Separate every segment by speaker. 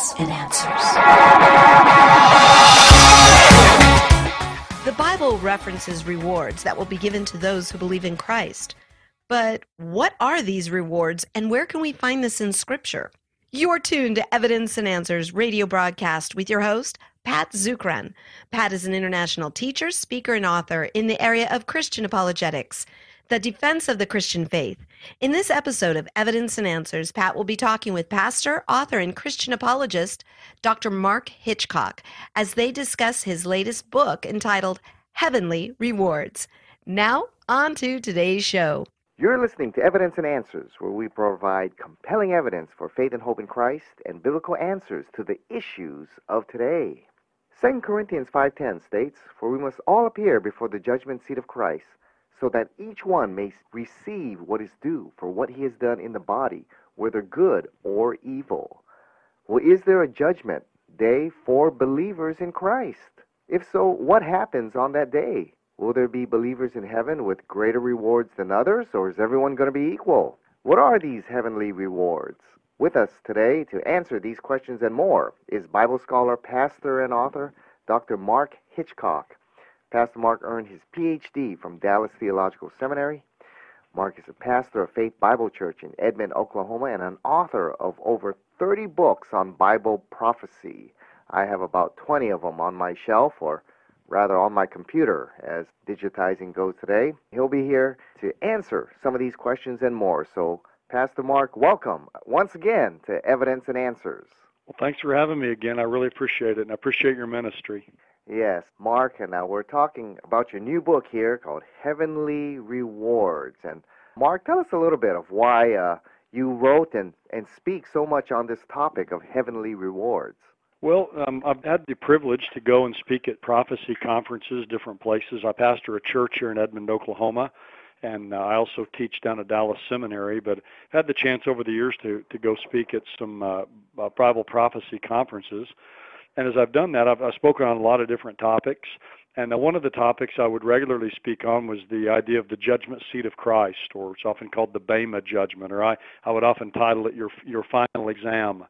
Speaker 1: evidence and answers.
Speaker 2: The Bible references rewards that will be given to those who believe in Christ. But what are these rewards and where can we find this in Scripture? You're tuned to Evidence and Answers radio broadcast with your host, Pat Zukeran. Pat is an international teacher, speaker, and author in the area of Christian apologetics, the defense of the Christian faith. In this episode of Evidence and Answers, Pat will be talking with pastor, author, and Christian apologist Dr. Mark Hitchcock as they discuss his latest book entitled Heavenly Rewards. Now, on to today's show.
Speaker 3: You're listening to Evidence and Answers, where we provide compelling evidence for faith and hope in Christ and biblical answers to the issues of today. 2 Corinthians 5:10 states, "For we must all appear before the judgment seat of Christ, so that each one may receive what is due for what he has done in the body, whether good or evil." Well, is there a judgment day for believers in Christ? If so, what happens on that day? Will there be believers in heaven with greater rewards than others, or is everyone going to be equal? What are these heavenly rewards? With us today to answer these questions and more is Bible scholar, pastor, and author Dr. Mark Hitchcock. Pastor Mark earned his PhD from Dallas Theological Seminary. Mark is a pastor of Faith Bible Church in Edmond, Oklahoma, and an author of over 30 books on Bible prophecy. I have about 20 of them on my shelf or rather on my computer as digitizing goes today. He'll be here to answer some of these questions and more. So, Pastor Mark, welcome once again to Evidence and Answers.
Speaker 4: Well, thanks for having me again. I really appreciate it, and I appreciate your ministry.
Speaker 3: Yes, Mark, and now we're talking about your new book here called Heavenly Rewards. And Mark, tell us a little bit of why uh, you wrote and, and speak so much on this topic of heavenly rewards.
Speaker 4: Well, um, I've had the privilege to go and speak at prophecy conferences, different places. I pastor a church here in Edmond, Oklahoma, and uh, I also teach down at Dallas Seminary. But I've had the chance over the years to to go speak at some uh, uh, Bible prophecy conferences. And as I've done that, I've, I've spoken on a lot of different topics. And one of the topics I would regularly speak on was the idea of the judgment seat of Christ, or it's often called the Bema judgment, or I, I would often title it your your final exam.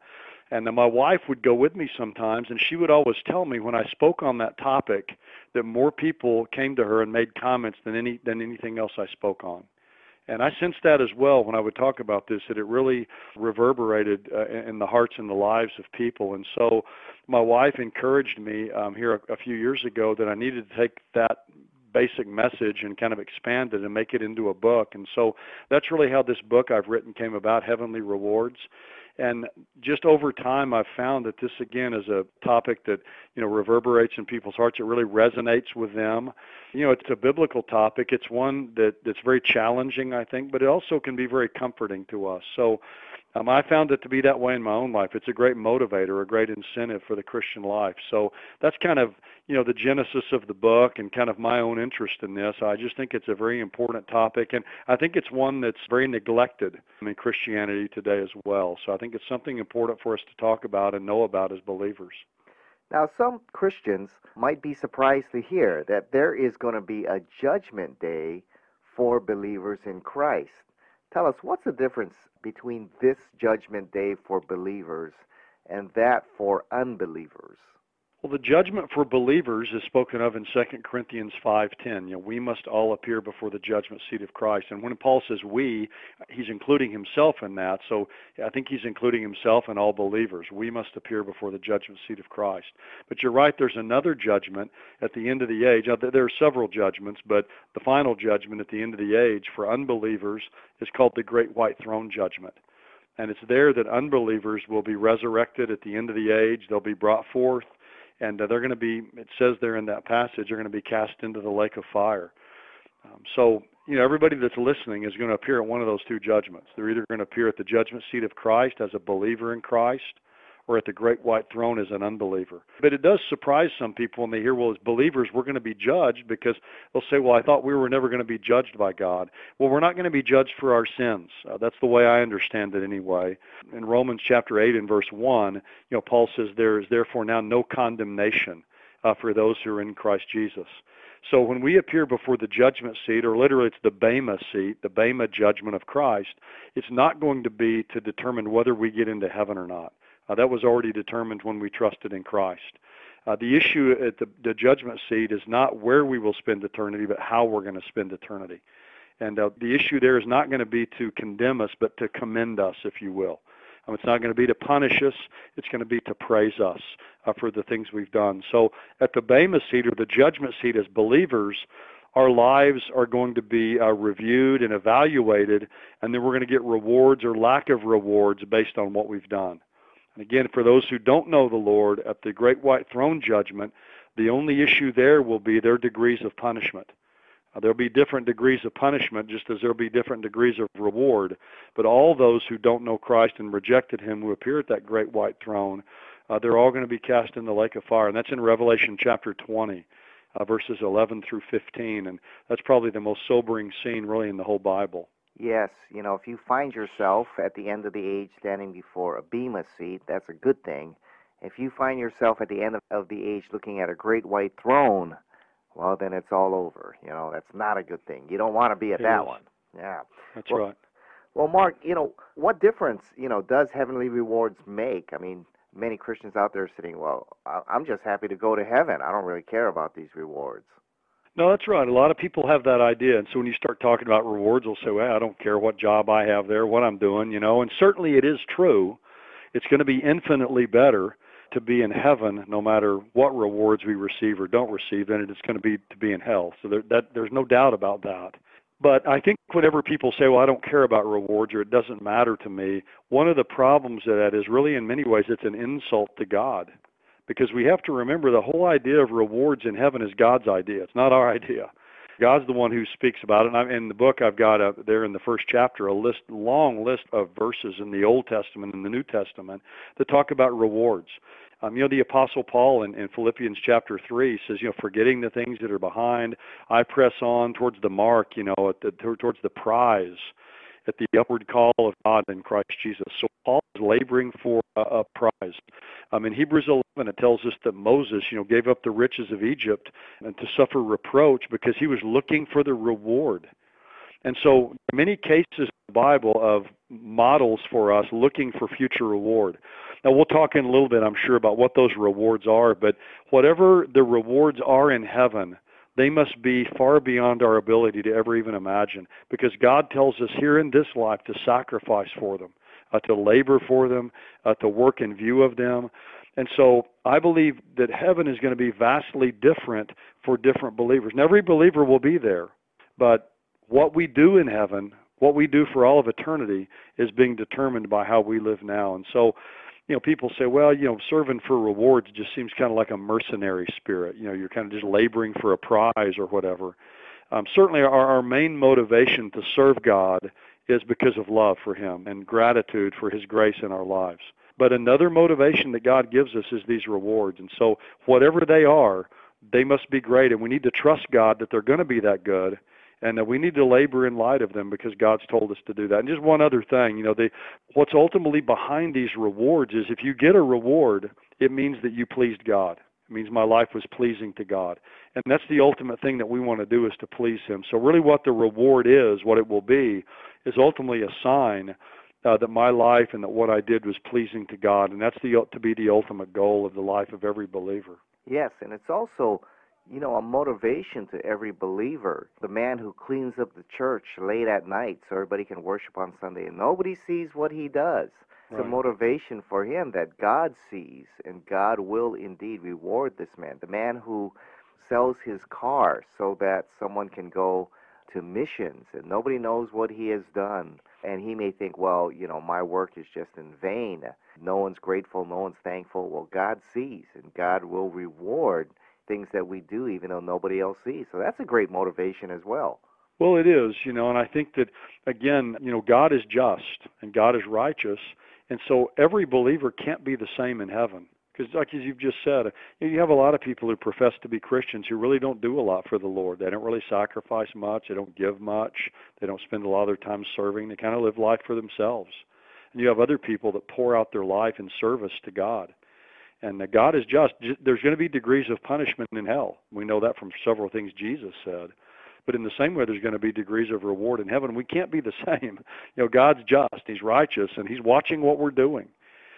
Speaker 4: And then my wife would go with me sometimes, and she would always tell me when I spoke on that topic that more people came to her and made comments than any than anything else I spoke on. And I sensed that as well when I would talk about this, that it really reverberated uh, in the hearts and the lives of people. And so my wife encouraged me um, here a, a few years ago that I needed to take that basic message and kind of expand it and make it into a book. And so that's really how this book I've written came about, Heavenly Rewards. And just over time, I've found that this again is a topic that you know reverberates in people's hearts. It really resonates with them. You know, it's a biblical topic. It's one that that's very challenging, I think, but it also can be very comforting to us. So um, I found it to be that way in my own life. It's a great motivator, a great incentive for the Christian life. So that's kind of you know the genesis of the book and kind of my own interest in this. I just think it's a very important topic, and I think it's one that's very neglected in Christianity today as well. So I think it's something important for us to talk about and know about as believers.
Speaker 3: Now, some Christians might be surprised to hear that there is going to be a judgment day for believers in Christ. Tell us, what's the difference between this judgment day for believers and that for unbelievers?
Speaker 4: Well, the judgment for believers is spoken of in 2 Corinthians 5:10. You know, we must all appear before the judgment seat of Christ. And when Paul says we, he's including himself in that. So I think he's including himself and all believers. We must appear before the judgment seat of Christ. But you're right, there's another judgment at the end of the age. There are several judgments, but the final judgment at the end of the age for unbelievers is called the great white throne judgment. And it's there that unbelievers will be resurrected at the end of the age. They'll be brought forth and uh, they're going to be. It says there in that passage, they're going to be cast into the lake of fire. Um, so you know, everybody that's listening is going to appear at one of those two judgments. They're either going to appear at the judgment seat of Christ as a believer in Christ, or at the great white throne as an unbeliever. But it does surprise some people when they hear, well, as believers, we're going to be judged because they'll say, well, I thought we were never going to be judged by God. Well, we're not going to be judged for our sins. Uh, that's the way I understand it anyway. In Romans chapter 8 and verse 1, you know, Paul says, there is therefore now no condemnation uh, for those who are in Christ Jesus. So when we appear before the judgment seat, or literally it's the Bema seat, the Bema judgment of Christ, it's not going to be to determine whether we get into heaven or not Uh, that was already determined when we trusted in Christ. Uh, the issue at the, the judgment seat is not where we will spend eternity, but how we're going to spend eternity. And uh, the issue there is not going to be to condemn us, but to commend us, if you will. Um, it's not going to be to punish us. It's going to be to praise us uh, for the things we've done. So at the Bema seat or the judgment seat as believers, our lives are going to be uh, reviewed and evaluated, and then we're going to get rewards or lack of rewards based on what we've done. And again, for those who don't know the Lord, at the great white throne judgment, the only issue there will be their degrees of punishment. Uh, there'll be different degrees of punishment, just as there'll be different degrees of reward. But all those who don't know Christ and rejected Him, who appear at that great white throne, uh, they're all going to be cast in the lake of fire. And that's in Revelation chapter 20, uh, verses 11 through 15. And that's probably the most sobering scene, really, in the whole Bible.
Speaker 3: Yes, you know, if you find yourself at the end of the age standing before a bema seat, that's a good thing. If you find yourself at the end of, of the age looking at a great white throne, well, then it's all over. You know, that's not a good thing. You don't want to be at
Speaker 4: It
Speaker 3: that
Speaker 4: is.
Speaker 3: one. Yeah.
Speaker 4: That's
Speaker 3: Well,
Speaker 4: right.
Speaker 3: Well, Mark, you know, what difference, you know, does heavenly rewards make? I mean, many Christians out there are sitting, well, I'm just happy to go to heaven. I don't really care about these rewards.
Speaker 4: No, that's right. A lot of people have that idea, and so when you start talking about rewards, they'll say, "Well, I don't care what job I have there, what I'm doing," you know. And certainly, it is true. It's going to be infinitely better to be in heaven, no matter what rewards we receive or don't receive, than it is going to be to be in hell. So there, that there's no doubt about that. But I think whenever people say, "Well, I don't care about rewards," or "It doesn't matter to me," one of the problems of that is really, in many ways, it's an insult to God because we have to remember the whole idea of rewards in heaven is God's idea. It's not our idea. God's the one who speaks about it. And I'm, in the book, I've got a, there in the first chapter a list, long list of verses in the Old Testament and the New Testament that talk about rewards. Um, you know, the Apostle Paul in, in Philippians chapter three says, you know, forgetting the things that are behind, I press on towards the mark, you know, the, towards the prize, at the upward call of God in Christ Jesus. So Paul is laboring for a, a prize. Um, in Hebrews 11, it tells us that Moses, you know, gave up the riches of Egypt and to suffer reproach because he was looking for the reward. And so, many cases in the Bible of models for us looking for future reward. Now, we'll talk in a little bit, I'm sure, about what those rewards are, but whatever the rewards are in heaven, they must be far beyond our ability to ever even imagine because God tells us here in this life to sacrifice for them, uh, to labor for them, uh, to work in view of them. And so I believe that heaven is going to be vastly different for different believers. And every believer will be there, but what we do in heaven, what we do for all of eternity, is being determined by how we live now. And so, you know, people say, well, you know, serving for rewards just seems kind of like a mercenary spirit. You know, you're kind of just laboring for a prize or whatever. Um, certainly, our, our main motivation to serve God is because of love for Him and gratitude for His grace in our lives. But another motivation that God gives us is these rewards. And so, whatever they are, they must be great. And we need to trust God that they're going to be that good and that we need to labor in light of them because God's told us to do that. And just one other thing, you know, the what's ultimately behind these rewards is if you get a reward, it means that you pleased God. It means my life was pleasing to God. And that's the ultimate thing that we want to do is to please him. So really what the reward is, what it will be, is ultimately a sign uh, that my life and that what I did was pleasing to God, and that's the to be the ultimate goal of the life of every believer.
Speaker 3: Yes, and it's also, you know, a motivation to every believer. The man who cleans up the church late at night so everybody can worship on Sunday and nobody sees what he does. It's a motivation for him that God sees and God will indeed reward this man. The man who sells his car so that someone can go to missions and nobody knows what he has done. And he may think, well, you know, my work is just in vain. No one's grateful, no one's thankful. Well, God sees and God will reward things that we do even though nobody else sees. So that's a great motivation as well.
Speaker 4: Well, it is, you know, and I think that again, you know, God is just and God is righteous, and so every believer can't be the same in heaven. Because, like as you've just said, you, have a lot of people who profess to be Christians who really don't do a lot for the Lord. They don't really sacrifice much. They don't give much. They don't spend a lot of their time serving. They kind of live life for themselves. And you have other people that pour out their life in service to God. And God is just. There's going to be degrees of punishment in hell. We know that from several things Jesus said. But in the same way, there's going to be degrees of reward in heaven. We can't be the same. You know, God's just, He's righteous, and He's watching what we're doing.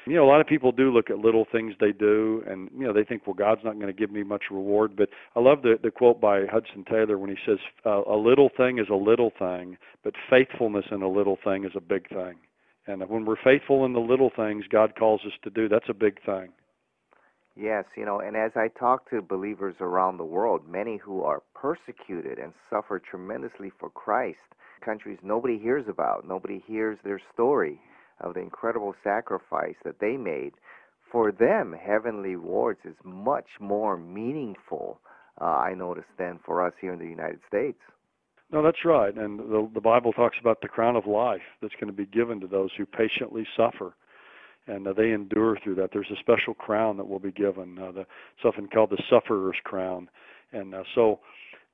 Speaker 4: You know, a lot of people do look at little things they do, and you know they think, well, God's not going to give me much reward. But I love the the quote by Hudson Taylor when he says, uh, "A little thing is a little thing, but faithfulness in a little thing is a big thing." And when we're faithful in the little things God calls us to do, that's a big thing.
Speaker 3: Yes, you know, and as I talk to believers around the world, many who are persecuted and suffer tremendously for Christ, countries nobody hears about, nobody hears their story of the incredible sacrifice that they made. For them, heavenly rewards is much more meaningful, uh, I notice, than for us here in the United States.
Speaker 4: No, that's right. And the, the Bible talks about the crown of life that's going to be given to those who patiently suffer. And uh, they endure through that. There's a special crown that will be given, uh, the something called the sufferer's crown. And uh, so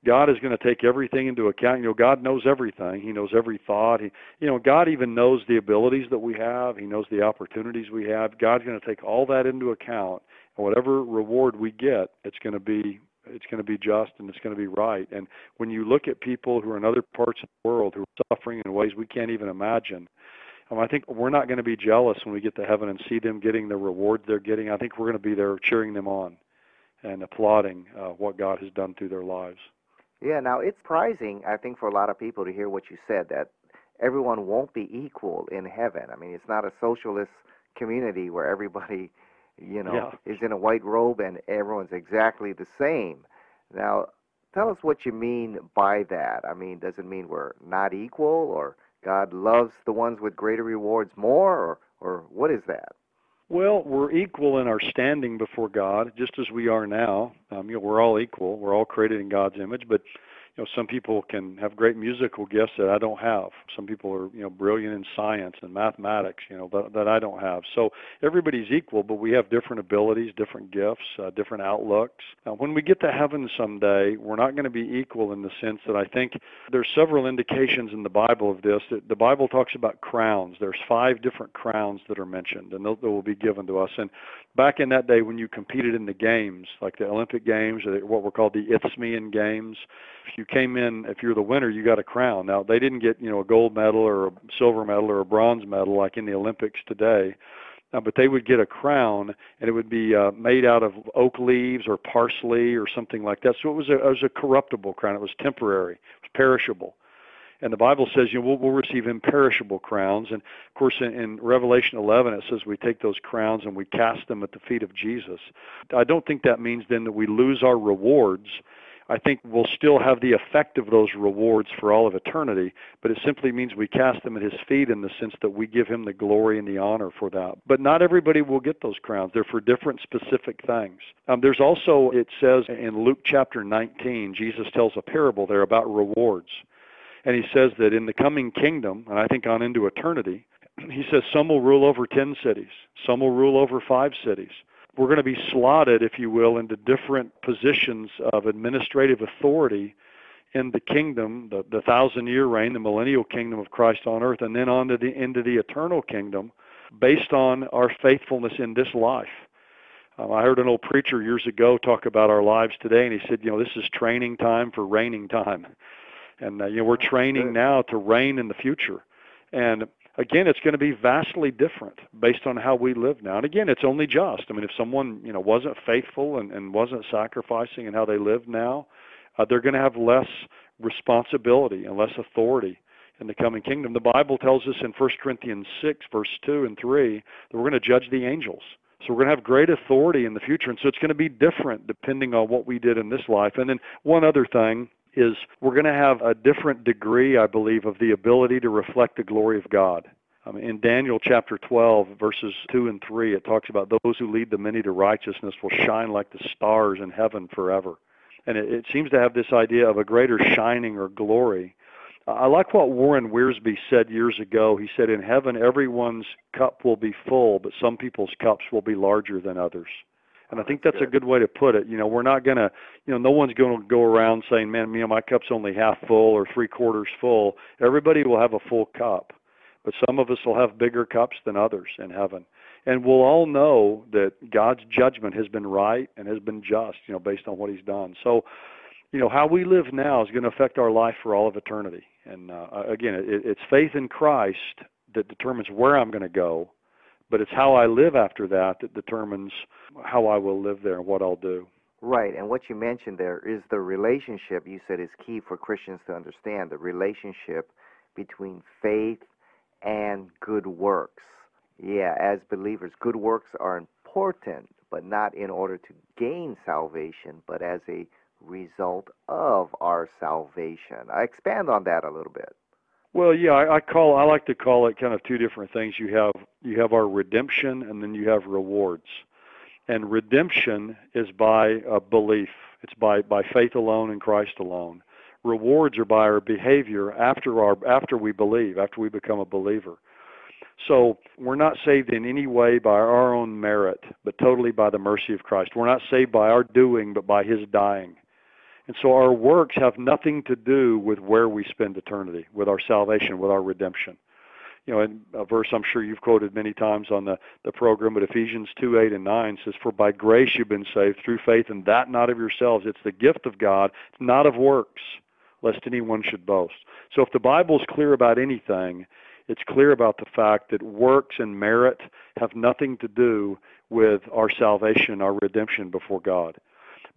Speaker 4: God is going to take everything into account. You know, God knows everything. He knows every thought. He, you know, God even knows the abilities that we have. He knows the opportunities we have. God's going to take all that into account, and whatever reward we get, it's going to be it's going to be just and it's going to be right. And when you look at people who are in other parts of the world who are suffering in ways we can't even imagine, um, I think we're not going to be jealous when we get to heaven and see them getting the reward they're getting. I think we're going to be there cheering them on and applauding uh, what God has done through their lives.
Speaker 3: Yeah, now it's surprising, I think, for a lot of people to hear what you said that everyone won't be equal in heaven. I mean, it's not a socialist community where everybody, you know,
Speaker 4: Yeah.
Speaker 3: is in a white robe and everyone's exactly the same. Now, tell us what you mean by that. I mean, does it mean we're not equal or God loves the ones with greater rewards more or or what is that?
Speaker 4: Well, we're equal in our standing before God, just as we are now. Um, you know, we're all equal. We're all created in God's image, but you know, some people can have great musical gifts that I don't have. Some people are, you know, brilliant in science and mathematics, you know, that, that I don't have. So everybody's equal, but we have different abilities, different gifts, uh, different outlooks. Now, when we get to heaven someday, we're not going to be equal in the sense that I think there's several indications in the Bible of this. That The Bible talks about crowns. There's five different crowns that are mentioned, and those will be given to us. And back in that day when you competed in the games, like the Olympic Games or what were called the Isthmian Games, you came in, if you're the winner, you got a crown. Now they didn't get you know a gold medal or a silver medal or a bronze medal like in the Olympics today. Uh, but they would get a crown, and it would be uh, made out of oak leaves or parsley or something like that. So it was a, it was a corruptible crown. It was temporary. It was perishable. And the Bible says, you know, we'll, we'll receive imperishable crowns. And of course, in, in Revelation 11, it says we take those crowns and we cast them at the feet of Jesus. I don't think that means then that we lose our rewards. I think we'll still have the effect of those rewards for all of eternity, but it simply means we cast them at his feet in the sense that we give him the glory and the honor for that. But not everybody will get those crowns. They're for different specific things. Um, there's also, it says in Luke chapter 19, Jesus tells a parable there about rewards. And he says that in the coming kingdom, and I think on into eternity, he says some will rule over 10 cities, some will rule over five cities. We're going to be slotted, if you will, into different positions of administrative authority in the kingdom, the, the thousand year reign, the millennial kingdom of Christ on earth, and then on to the into the eternal kingdom based on our faithfulness in this life. Um, I heard an old preacher years ago talk about our lives today, and he said, you know, this is training time for reigning time. And, uh, you know, we're training now to reign in the future. And again, it's going to be vastly different based on how we live now. And again, it's only just. I mean, if someone, you know, wasn't faithful and, and wasn't sacrificing in how they live now, uh, they're going to have less responsibility and less authority in the coming kingdom. The Bible tells us in 1 Corinthians 6, verse 2 and 3, that we're going to judge the angels. So we're going to have great authority in the future. And so it's going to be different depending on what we did in this life. And then one other thing is we're going to have a different degree, I believe, of the ability to reflect the glory of God. Um, in Daniel chapter 12, verses 2 and 3, it talks about those who lead the many to righteousness will shine like the stars in heaven forever. And it, it seems to have this idea of a greater shining or glory. I like what Warren Wiersbe said years ago. He said, In heaven, everyone's cup will be full, but some people's cups will be larger than others. And I think that's a good way to put it. You know, we're not going to, you know, no one's going to go around saying, man, you know, my cup's only half full or three quarters full. Everybody will have a full cup, but some of us will have bigger cups than others in heaven. And we'll all know that God's judgment has been right and has been just, you know, based on what He's done. So, you know, how we live now is going to affect our life for all of eternity. And uh, again, it, it's faith in Christ that determines where I'm going to go but it's how I live after that that determines how I will live there and what I'll do.
Speaker 3: Right, and what you mentioned there is the relationship you said is key for Christians to understand the relationship between faith and good works. Yeah, as believers, good works are important, but not in order to gain salvation, but as a result of our salvation. I expand on that a little bit.
Speaker 4: Well, yeah, I, I call I like to call it kind of two different things. You have you have our redemption, and then you have rewards. And redemption is by a belief. It's by by faith alone in Christ alone. Rewards are by our behavior after our after we believe, after we become a believer. So we're not saved in any way by our own merit, but totally by the mercy of Christ. We're not saved by our doing, but by His dying. And so our works have nothing to do with where we spend eternity, with our salvation, with our redemption. You know, in a verse I'm sure you've quoted many times on the, the program, but Ephesians 2 8 and 9 says, For by grace you've been saved through faith, and that not of yourselves. It's the gift of God, not of works, lest anyone should boast. So if the Bible is clear about anything, it's clear about the fact that works and merit have nothing to do with our salvation, our redemption before God.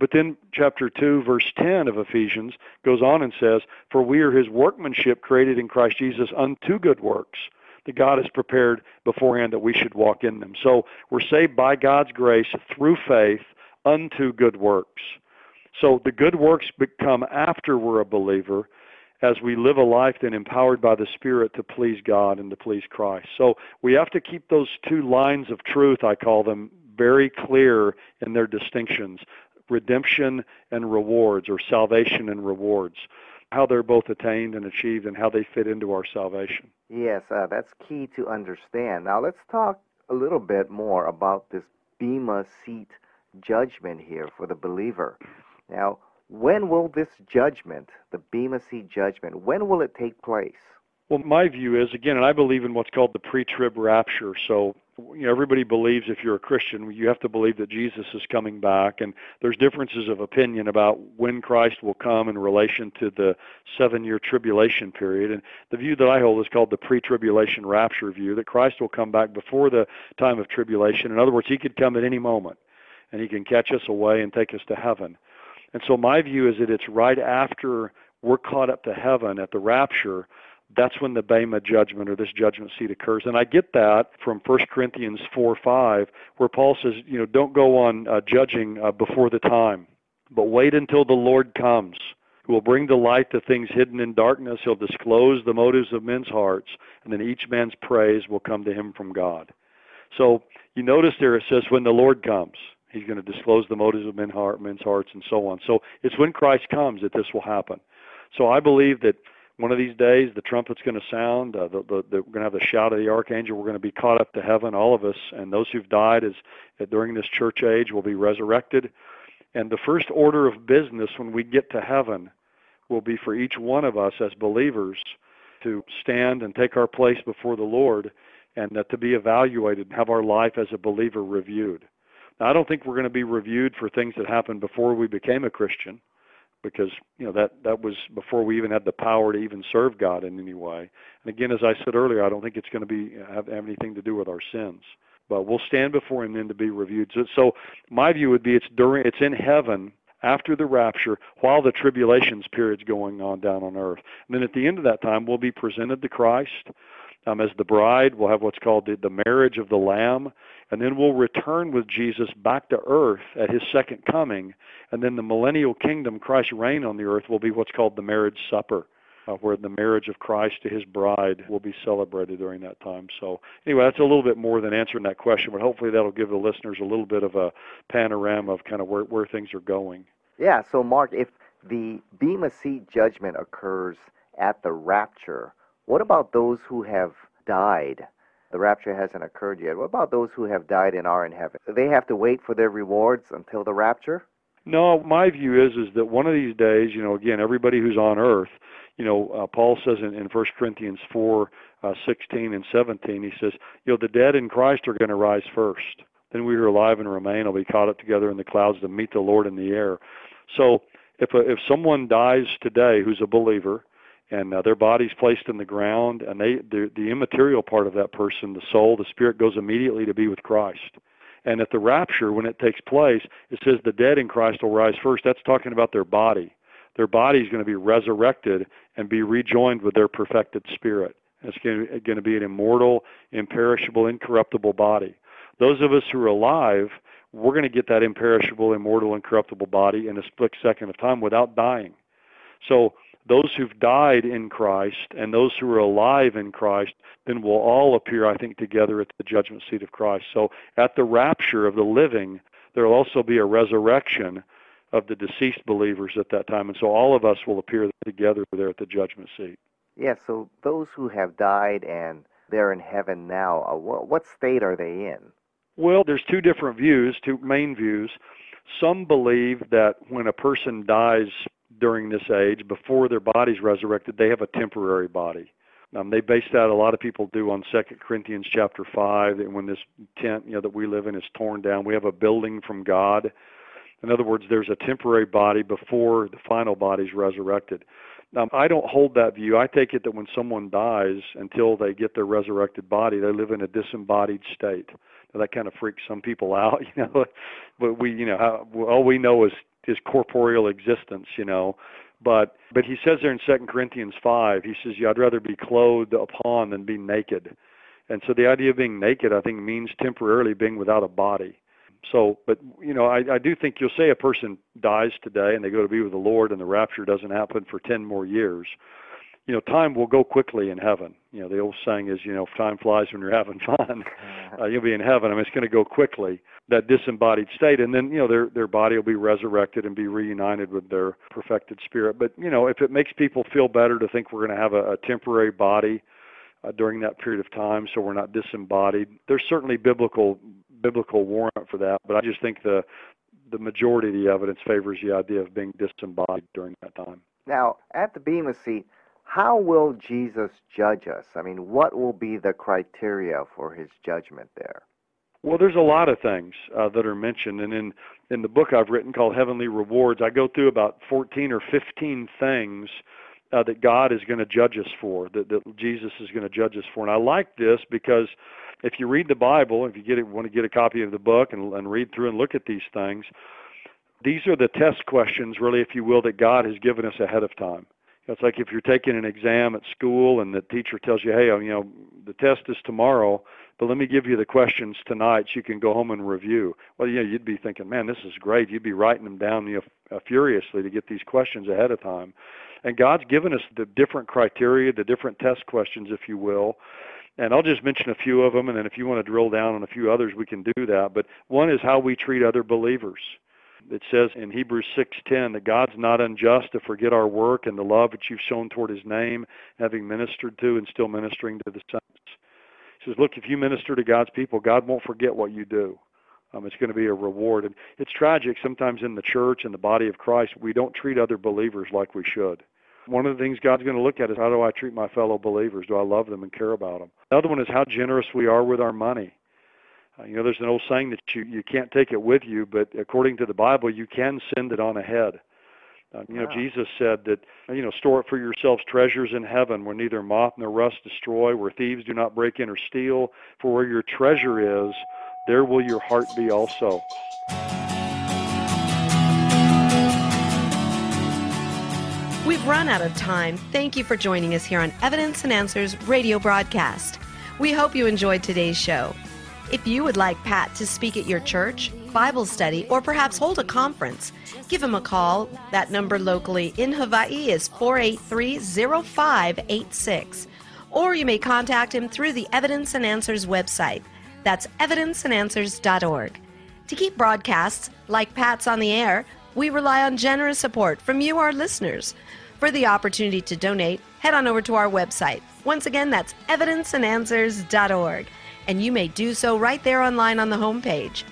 Speaker 4: But then chapter 2, verse 10 of Ephesians goes on and says, For we are his workmanship created in Christ Jesus unto good works that God has prepared beforehand that we should walk in them. So we're saved by God's grace through faith unto good works. So the good works become after we're a believer as we live a life then empowered by the Spirit to please God and to please Christ. So we have to keep those two lines of truth, I call them, very clear in their distinctions redemption and rewards, or salvation and rewards, how they're both attained and achieved, and how they fit into our salvation.
Speaker 3: Yes, uh, that's key to understand. Now let's talk a little bit more about this Bema seat judgment here for the believer. Now, when will this judgment, the Bema seat judgment, when will it take place?
Speaker 4: Well, my view is again, and I believe in what's called the pre-trib rapture. So you know, everybody believes if you're a Christian, you have to believe that Jesus is coming back, and there's differences of opinion about when Christ will come in relation to the seven-year tribulation period. And the view that I hold is called the pre-tribulation rapture view, that Christ will come back before the time of tribulation. In other words, he could come at any moment, and he can catch us away and take us to heaven. And so my view is that it's right after we're caught up to heaven at the rapture that's when the Bema judgment or this judgment seat occurs. And I get that from 1 Corinthians 4 5, where Paul says, you know, don't go on uh, judging uh, before the time, but wait until the Lord comes, who will bring to light the things hidden in darkness. He'll disclose the motives of men's hearts, and then each man's praise will come to him from God. So you notice there it says, when the Lord comes. He's going to disclose the motives of men's, heart, men's hearts and so on. So it's when Christ comes that this will happen. So I believe that one of these days the trumpet's going to sound. Uh, the, the, the, we're going to have the shout of the archangel. We're going to be caught up to heaven, all of us, and those who've died is uh, during this church age will be resurrected. And the first order of business when we get to heaven will be for each one of us as believers to stand and take our place before the Lord and uh, to be evaluated and have our life as a believer reviewed. Now, I don't think we're going to be reviewed for things that happened before we became a Christian because you know that that was before we even had the power to even serve God in any way. And again, as I said earlier, I don't think it's going to be have, have anything to do with our sins. But we'll stand before Him then to be reviewed. So, so my view would be it's during it's in heaven after the rapture while the tribulations period's going on down on earth. And then at the end of that time, we'll be presented to Christ um, as the bride. We'll have what's called the, the marriage of the Lamb and then we'll return with Jesus back to earth at his second coming, and then the millennial kingdom, Christ's reign on the earth, will be what's called the marriage supper. Uh, where the marriage of Christ to his bride will be celebrated during that time. So, anyway, that's a little bit more than answering that question, but hopefully that'll give the listeners a little bit of a panorama of kind of where, where things are going.
Speaker 3: Yeah, so Mark, if the Bema Seat judgment occurs at the rapture, what about those who have died the rapture hasn't occurred yet. What about those who have died and are in heaven? They have to wait for their rewards until the rapture?
Speaker 4: No, my view is is that one of these days, you know, again, everybody who's on earth, you know, uh, Paul says in, in 1 Corinthians 4, uh, 16 and 17, he says, you know, the dead in Christ are going to rise first. Then we who are alive and remain will be caught up together in the clouds to meet the Lord in the air. So if a, if someone dies today who's a believer, and uh, their body's placed in the ground, and they the, the immaterial part of that person, the soul, the spirit, goes immediately to be with Christ. And at the rapture, when it takes place, it says the dead in Christ will rise first. That's talking about their body. Their body is going to be resurrected and be rejoined with their perfected spirit. It's going to be an immortal, imperishable, incorruptible body. Those of us who are alive, we're going to get that imperishable, immortal, incorruptible body in a split second of time without dying. So those who've died in Christ and those who are alive in Christ then will all appear, I think, together at the judgment seat of Christ. So at the rapture of the living, there will also be a resurrection of the deceased believers at that time. And so all of us will appear together there at the judgment seat.
Speaker 3: Yes, yeah, so those who have died and they're in heaven now, uh, what state are they in?
Speaker 4: Well, there's two different views, two main views. Some believe that when a person dies during this age, before their body's resurrected, they have a temporary body. Um, they base that a lot of people do on Second Corinthians chapter five. That when this tent, you know, that we live in is torn down, we have a building from God. In other words, there's a temporary body before the final body is resurrected. Now, I don't hold that view. I take it that when someone dies, until they get their resurrected body, they live in a disembodied state. Now, that kind of freaks some people out, you know. But we, you know, all we know is his corporeal existence, you know. But but he says there in Second Corinthians five, he says, yeah, I'd rather be clothed upon than be naked. And so the idea of being naked, I think, means temporarily being without a body. So, but you know, I, I do think you'll say a person dies today and they go to be with the Lord, and the rapture doesn't happen for ten more years. You know, time will go quickly in heaven. You know, the old saying is, you know, time flies when you're having fun. Uh, you'll be in heaven. I mean, it's going to go quickly. That disembodied state, and then you know their their body will be resurrected and be reunited with their perfected spirit. But you know, if it makes people feel better to think we're going to have a, a temporary body uh, during that period of time, so we're not disembodied, there's certainly biblical biblical warrant for that, but I just think the the majority of the evidence favors the idea of being disembodied during that time.
Speaker 3: Now, at the Bema seat, how will Jesus judge us? I mean, what will be the criteria for his judgment there?
Speaker 4: Well, there's a lot of things uh, that are mentioned, and in in the book I've written called Heavenly Rewards, I go through about 14 or 15 things uh, that God is going to judge us for, that, that Jesus is going to judge us for, and I like this because if you read the Bible, if you get it, want to get a copy of the book and, and read through and look at these things, these are the test questions, really, if you will, that God has given us ahead of time. It's like if you're taking an exam at school and the teacher tells you, "Hey, um, you know, the test is tomorrow, but let me give you the questions tonight so you can go home and review." Well, yeah, you'd be thinking, "Man, this is great." You'd be writing them down you know, uh, furiously to get these questions ahead of time. And God's given us the different criteria, the different test questions, if you will, and I'll just mention a few of them, and then if you want to drill down on a few others, we can do that. But one is how we treat other believers. It says in Hebrews 6:10 that God's not unjust to forget our work and the love that you've shown toward His name, having ministered to and still ministering to the saints. He says, look, if you minister to God's people, God won't forget what you do. Um, it's going to be a reward. And it's tragic sometimes in the church and the body of Christ, we don't treat other believers like we should. One of the things God's going to look at is how do I treat my fellow believers? Do I love them and care about them? The other one is how generous we are with our money. Uh, you know, there's an old saying that you you can't take it with you, but according to the Bible, you can send it on ahead. Uh, you know, wow. Jesus said that you know, store it for yourselves treasures in heaven, where neither moth nor rust destroy, where thieves do not break in or steal. For where your treasure is, there will your heart be also.
Speaker 2: We've run out of time. Thank you for joining us here on Evidence and Answers radio broadcast. We hope you enjoyed today's show. If you would like Pat to speak at your church, Bible study, or perhaps hold a conference, give him a call. That number locally in Hawaii is 483 0586. Or you may contact him through the Evidence and Answers website. That's evidenceandanswers.org. To keep broadcasts like Pat's on the air, we rely on generous support from you, our listeners. For the opportunity to donate, head on over to our website. Once again, that's evidenceandanswers.org, and you may do so right there online on the homepage.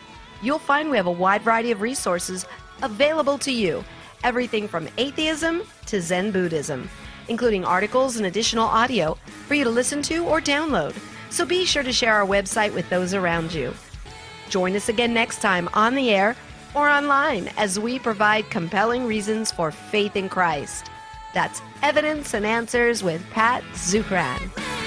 Speaker 2: You'll find we have a wide variety of resources available to you, everything from atheism to Zen Buddhism, including articles and additional audio for you to listen to or download. So be sure to share our website with those around you. Join us again next time on the air or online as we provide compelling reasons for faith in Christ. That's Evidence and Answers with Pat Zukeran.